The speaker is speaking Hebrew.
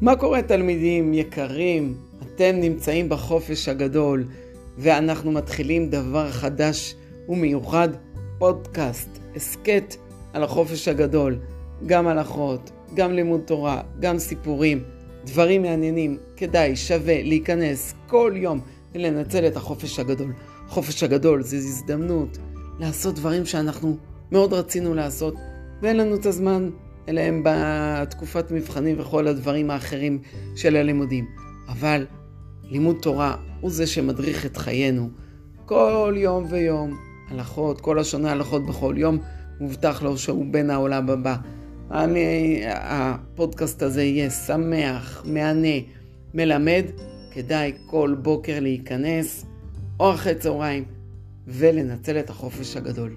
מה קורה תלמידים יקרים? אתם נמצאים בחופש הגדול ואנחנו מתחילים דבר חדש ומיוחד, פודקאסט, הסכת על החופש הגדול, גם הלכות, גם לימוד תורה, גם סיפורים, דברים מעניינים, כדאי, שווה להיכנס כל יום ולנצל את החופש הגדול. חופש הגדול זה הזדמנות לעשות דברים שאנחנו מאוד רצינו לעשות ואין לנו את הזמן אליהם בתקופת מבחנים וכל הדברים האחרים של הלימודים. אבל לימוד תורה הוא זה שמדריך את חיינו כל יום ויום. הלכות, כל השונה הלכות בכל יום, מובטח לו שהוא בן העולם הבא. אני, הפודקאסט הזה יהיה שמח, מהנה, מלמד. כדאי כל בוקר להיכנס, או אחרי צהריים, ולנצל את החופש הגדול.